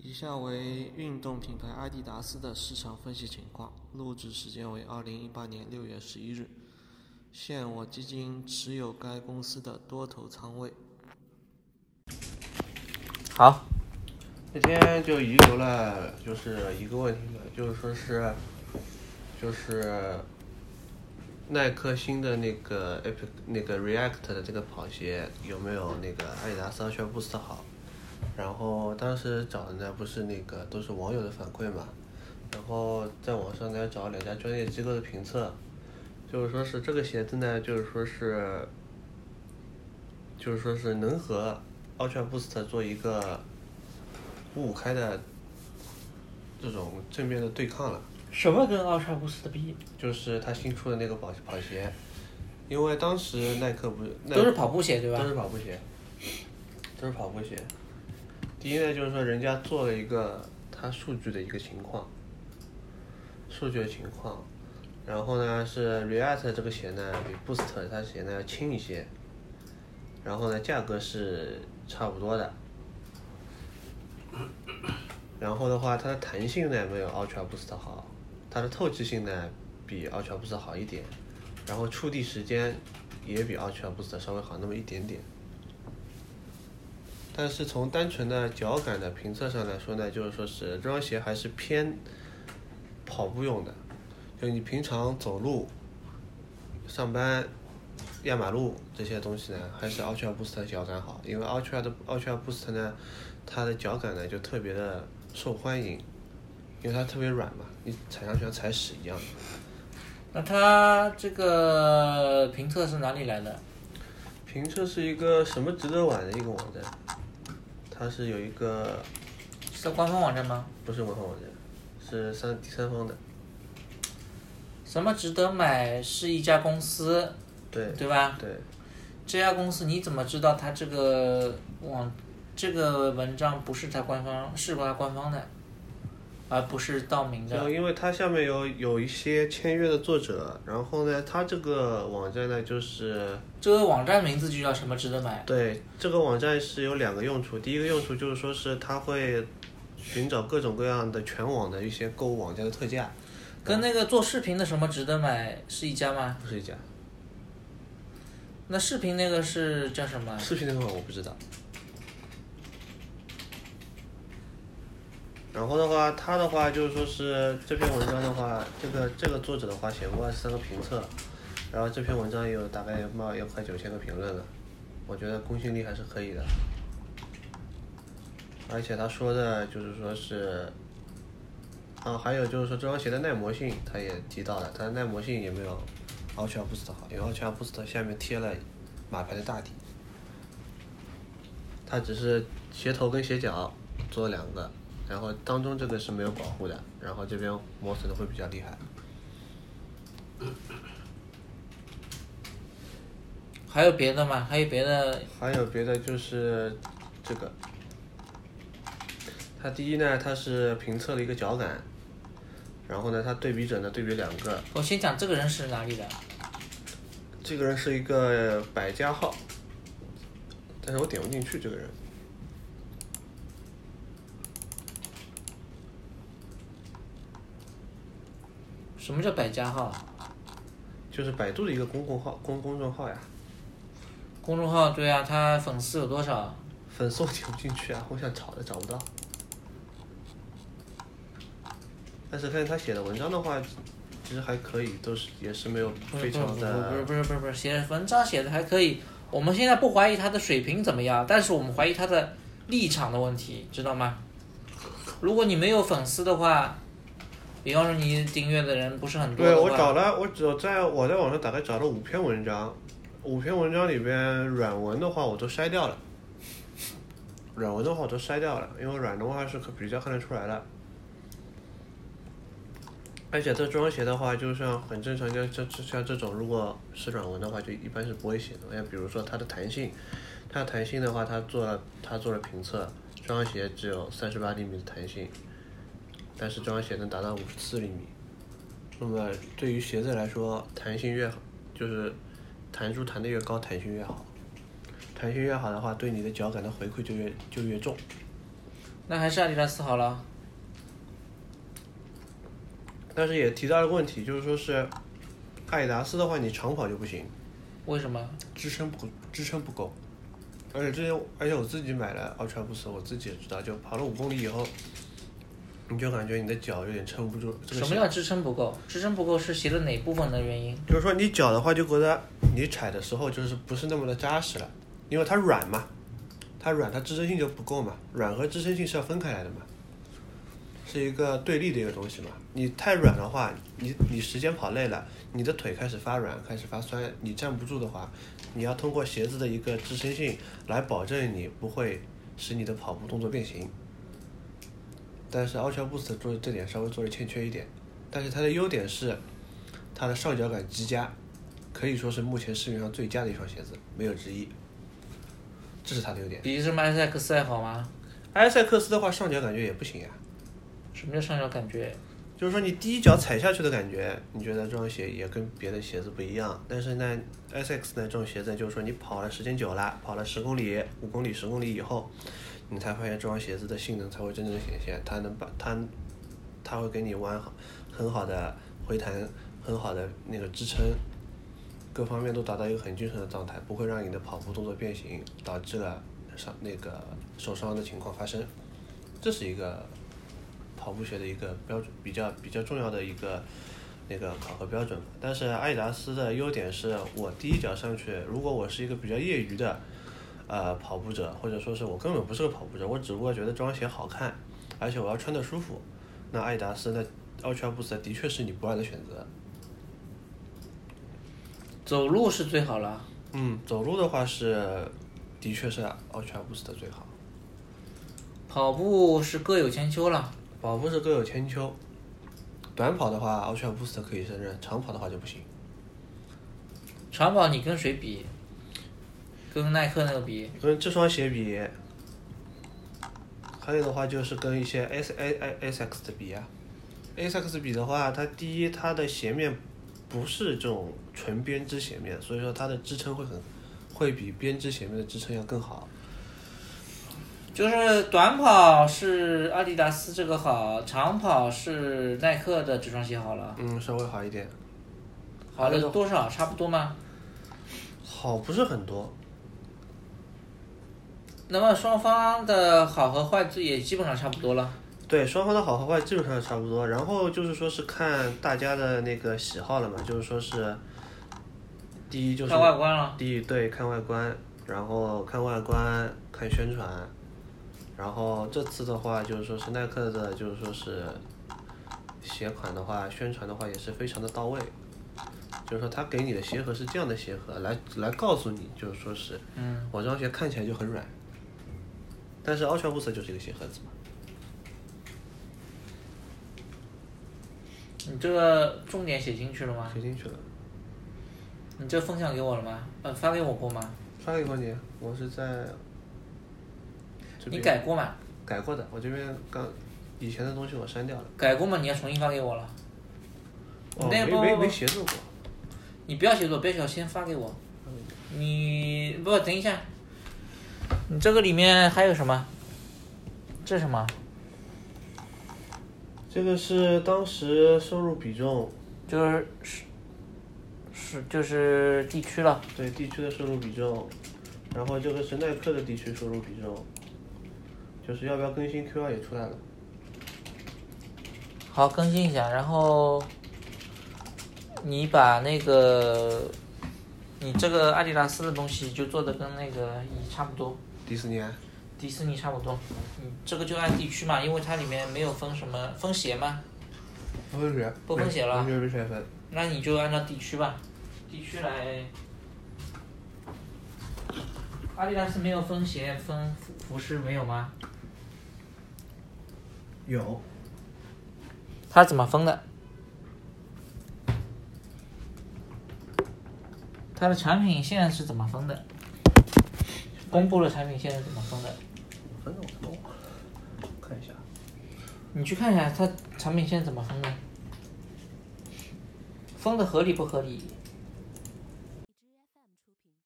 以下为运动品牌阿迪达斯的市场分析情况，录制时间为二零一八年六月十一日。现我基金持有该公司的多头仓位。好，那天就遗留了就是一个问题嘛，就是说是，就是耐克新的那个 Epic 那个 React 的这个跑鞋有没有那个阿迪达斯 Ultra Boost 好？然后当时找的呢不是那个都是网友的反馈嘛，然后在网上呢找两家专业机构的评测，就是说是这个鞋子呢就是说是，就是说是能和 Ultra Boost 做一个五五开的这种正面的对抗了。什么跟 Ultra Boost 比？就是他新出的那个跑跑鞋，因为当时耐克不是都是跑步鞋对吧都是跑步鞋，都是跑步鞋。第一呢，就是说人家做了一个它数据的一个情况，数据的情况，然后呢是 React 这个鞋呢比 Boost 它鞋呢要轻一些，然后呢价格是差不多的，然后的话它的弹性呢没有 Ultra Boost 好，它的透气性呢比 Ultra Boost 好一点，然后触地时间也比 Ultra Boost 稍微好那么一点点。但是从单纯的脚感的评测上来说呢，就是说是这双鞋还是偏跑步用的，就你平常走路、上班、压马路这些东西呢，还是 Ultra Boost 的脚感好，因为 Ultra 的 Ultra Boost 呢，它的脚感呢就特别的受欢迎，因为它特别软嘛，你踩上去像踩屎一样。那它这个评测是哪里来的？评测是一个什么值得玩的一个网站，它是有一个是在官方网站吗？不是官方网站，是三第三方的，什么值得买是一家公司，对对吧？对，这家公司你怎么知道它这个网这个文章不是它官方是它官方的，而不是盗名就的？因为它下面有有一些签约的作者，然后呢，它这个网站呢就是这个网站名字就叫什么值得买？对这个网站是有两个用处，第一个用处就是说是它会寻找各种各样的全网的一些购物网站的特价，跟那个做视频的什么值得买是一家吗？不是一家，那视频那个是叫什么？视频那个我不知道。然后的话，他的话就是说是这篇文章的话，这个这个作者的话写过二十三个评测，然后这篇文章也有大概有冒有快九千个评论了，我觉得公信力还是可以的。而且他说的就是说是，啊，还有就是说这双鞋的耐磨性，他也提到了，它的耐磨性也没有 Ultra Boost 好，因为 Ultra Boost 下面贴了马牌的大底，它只是鞋头跟鞋脚做了两个，然后当中这个是没有保护的，然后这边磨损的会比较厉害。还有别的吗？还有别的？还有别的就是这个，它第一呢，它是评测了一个脚感，然后呢，它对比者呢对比两个，我先讲这个人是哪里的？这个人是一个百家号，但是我点不进去这个人。什么叫百家号？就是百度的一个公共号、公公众号呀，公众号对啊，他粉丝有多少？粉丝我点不进去啊，我想找的找不到。但是看他写的文章的话，其实还可以，都是也是没有非常的不是不是不是不是写文章写的还可以。我们现在不怀疑他的水平怎么样，但是我们怀疑他的立场的问题，知道吗？如果你没有粉丝的话，比方说你订阅的人不是很多，对我找了，我只在我在网上大概找了五篇文章，五篇文章里边软文的话我都筛掉了，软文的话我都筛掉了，因为软的话是可比较看得出来的。而且这双鞋的话，就像很正常，就这这像这种，如果是软文的话，就一般是不会写的。像比如说它的弹性，它的弹性的话，它做了它做了评测，这双鞋只有三十八厘米的弹性，但是这双鞋能达到五十四厘米。那么对于鞋子来说，弹性越好，就是弹珠弹得越高，弹性越好。弹性越好的话，对你的脚感的回馈就越就越重。那还是阿迪达斯好了。但是也提到了个问题，就是说是阿迪达斯的话，你长跑就不行，为什么？支撑不支撑不够。而且这些，而且我自己买了 Ultra Boost，我自己也知道，就跑了五公里以后，你就感觉你的脚有点撑不住。这个什么叫支撑不够？支撑不够是鞋的哪部分的原因？就是说你脚的话，就觉得你踩的时候就是不是那么的扎实了，因为它软嘛，它软，它支撑性就不够嘛，软和支撑性是要分开来的嘛，是一个对立的一个东西嘛。你太软的话，你你时间跑累了，你的腿开始发软，开始发酸，你站不住的话，你要通过鞋子的一个支撑性来保证你不会使你的跑步动作变形。但是 Ultra Boost 做这点稍微做的欠缺一点，但是它的优点是它的上脚感极佳，可以说是目前市面上最佳的一双鞋子，没有之一。这是它的优点。比什么埃塞克斯还好吗？埃塞克斯的话，上脚感觉也不行呀、什么叫上脚感觉？就是说你第一脚踩下去的感觉，你觉得这双鞋也跟别的鞋子不一样。但是呢，SX 呢这种鞋子，就是说你跑了时间久了，跑了十公里、五公里、十公里以后，你才发现这双鞋子的性能才会真正的显现。它能把它，它会给你弯好很好的回弹，很好的那个支撑，各方面都达到一个很均衡的状态，不会让你的跑步动作变形，导致了伤那个受伤的情况发生。这是一个跑步鞋的一个标准，比较比较重要的一个那个考核标准。但是阿迪达斯的优点是我第一脚上去，如果我是一个比较业余的呃跑步者，或者说是我根本不是个跑步者，我只不过觉得这双鞋好看，而且我要穿的舒服，那阿迪达斯的 Ultra Boost 的确是你不二的选择。走路是最好了。嗯，走路的话是，的确是 Ultra Boost 的最好。跑步是各有千秋了。跑步是各有千秋，短跑的话 Ultra Boost 可以胜任，长跑的话就不行。长跑你跟谁比？跟耐克那个比？跟这双鞋比，还有的话就是跟一些 S A A S X 的比啊，S X 比的话，它第一它的鞋面不是这种纯编织鞋面，所以说它的支撑会很会比编织鞋面的支撑要更好。就是短跑是阿迪达斯这个好，长跑是耐克的这双鞋好了。嗯，稍微好一点，好了多少？差不多吗？好不是很多。那么双方的好和坏也基本上差不多了。对，双方的好和坏基本上差不多，然后就是说是看大家的那个喜好了嘛，就是说是，第一就是看外观了。第一对看外观，然后看外观看宣传，然后这次的话就是说是耐克的，就是说是鞋款的话，宣传的话也是非常的到位，就是说他给你的鞋盒是这样的鞋盒，来来告诉你，就是说是，嗯，我这双鞋看起来就很软，但是 Ultra Boost 就是一个鞋盒子嘛。你这个重点写进去了吗？写进去了，你这分享给我了吗？呃，发给我过吗？发给过你，我是在这你改过吗？改过的，我这边刚以前的东西我删掉了，改过吗？你要重新发给我了。哦，那没没不不不没协助过，你不要写作，不要写作，先发给我。你不等一下，你这个里面还有什么？这是什么？这个是当时收入比重，就是是是就是地区了。对地区的收入比重，然后这个是耐克的地区收入比重，就是要不要更新 Q 二也出来了，好，更新一下，然后你把那个你这个阿迪达斯的东西就做的跟那个一差不多，迪士尼啊，迪士尼差不多。你这个就按地区嘛，因为它里面没有分什么分鞋嘛，不分鞋，不分鞋了那你就按照地区吧，地区来。阿迪达斯没有分鞋分服服饰没有吗？有，他怎么封的？它的产品线是怎么分的？公布了产品线是怎么分的？反正我都忘了，看一下，你去看一下它产品线怎么分的，分的合理不合理？